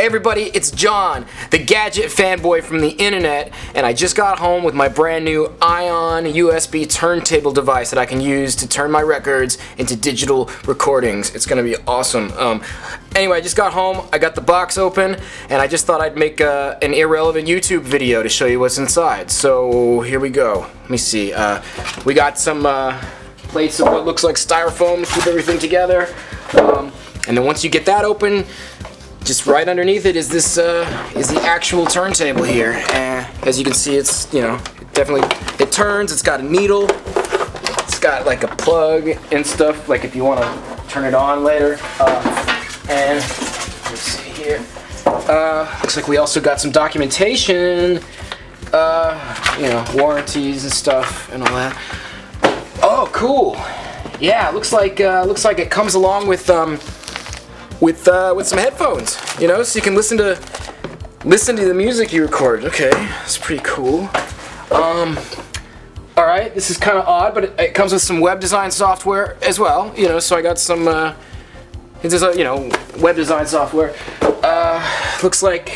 everybody, it's John, the gadget fanboy from the internet, and I just got home with my brand new Ion USB turntable device that I can use to turn my records into digital recordings. It's gonna be awesome. Um, anyway, I just got home, I got the box open, and I just thought I'd make uh, an irrelevant YouTube video to show you what's inside. So here we go. Let me see. Uh, we got some uh, plates of what looks like styrofoam to keep everything together. Um, and then once you get that open, just right underneath it is this uh, is the actual turntable here. And as you can see, it's you know it definitely it turns. It's got a needle. It's got like a plug and stuff. Like if you want to turn it on later. Uh, and let's see here. Uh, looks like we also got some documentation. Uh, you know warranties and stuff and all that. Oh, cool. Yeah, looks like uh, looks like it comes along with um, with uh, with some headphones, you know, so you can listen to listen to the music you recorded. Okay, that's pretty cool. Um, all right, this is kind of odd, but it, it, comes with some web design software as well. You know, so I got some. Uh, it's just, you know web design software. Uh, looks like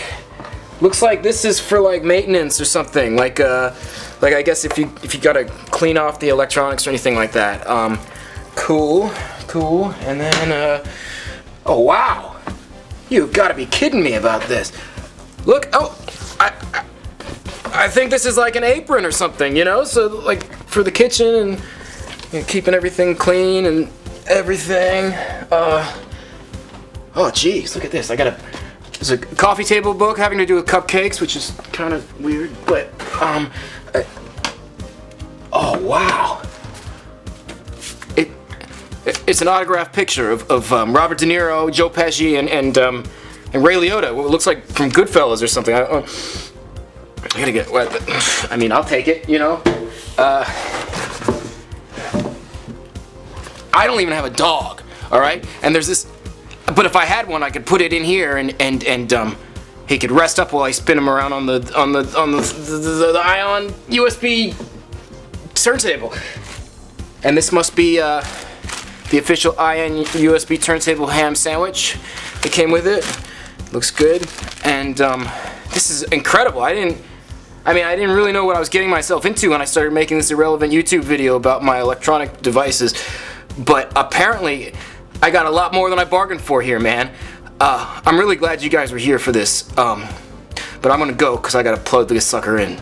looks like this is for like maintenance or something. Like uh, like I guess if you if you gotta clean off the electronics or anything like that. Um, cool, cool, and then uh. Oh, wow. You've got to be kidding me about this. Look, oh, I, I, I, think this is like an apron or something, you know? So, like, for the kitchen and you know, keeping everything clean and everything. Uh, oh, geez, look at this. I got a, there's a coffee table book having to do with cupcakes, which is kind of weird, but, um, I, oh, wow it's an autographed picture of, of um, Robert De Niro, Joe Pesci, and and, um, and Ray Liotta. What looks like from Goodfellas or something. I, uh, I gotta get. Well, I mean, I'll take it. You know. Uh, I don't even have a dog. All right. And there's this. But if I had one, I could put it in here, and and and um, he could rest up while I spin him around on the on the on the the, the, the Ion USB turntable. And this must be. Uh, the official Ion USB turntable ham sandwich that came with it. Looks good. And um, this is incredible. I didn't, I mean, I didn't really know what I was getting myself into when I started making this irrelevant YouTube video about my electronic devices. But apparently, I got a lot more than I bargained for here, man. Uh, I'm really glad you guys were here for this. Um, but I'm gonna go because I gotta plug this sucker in.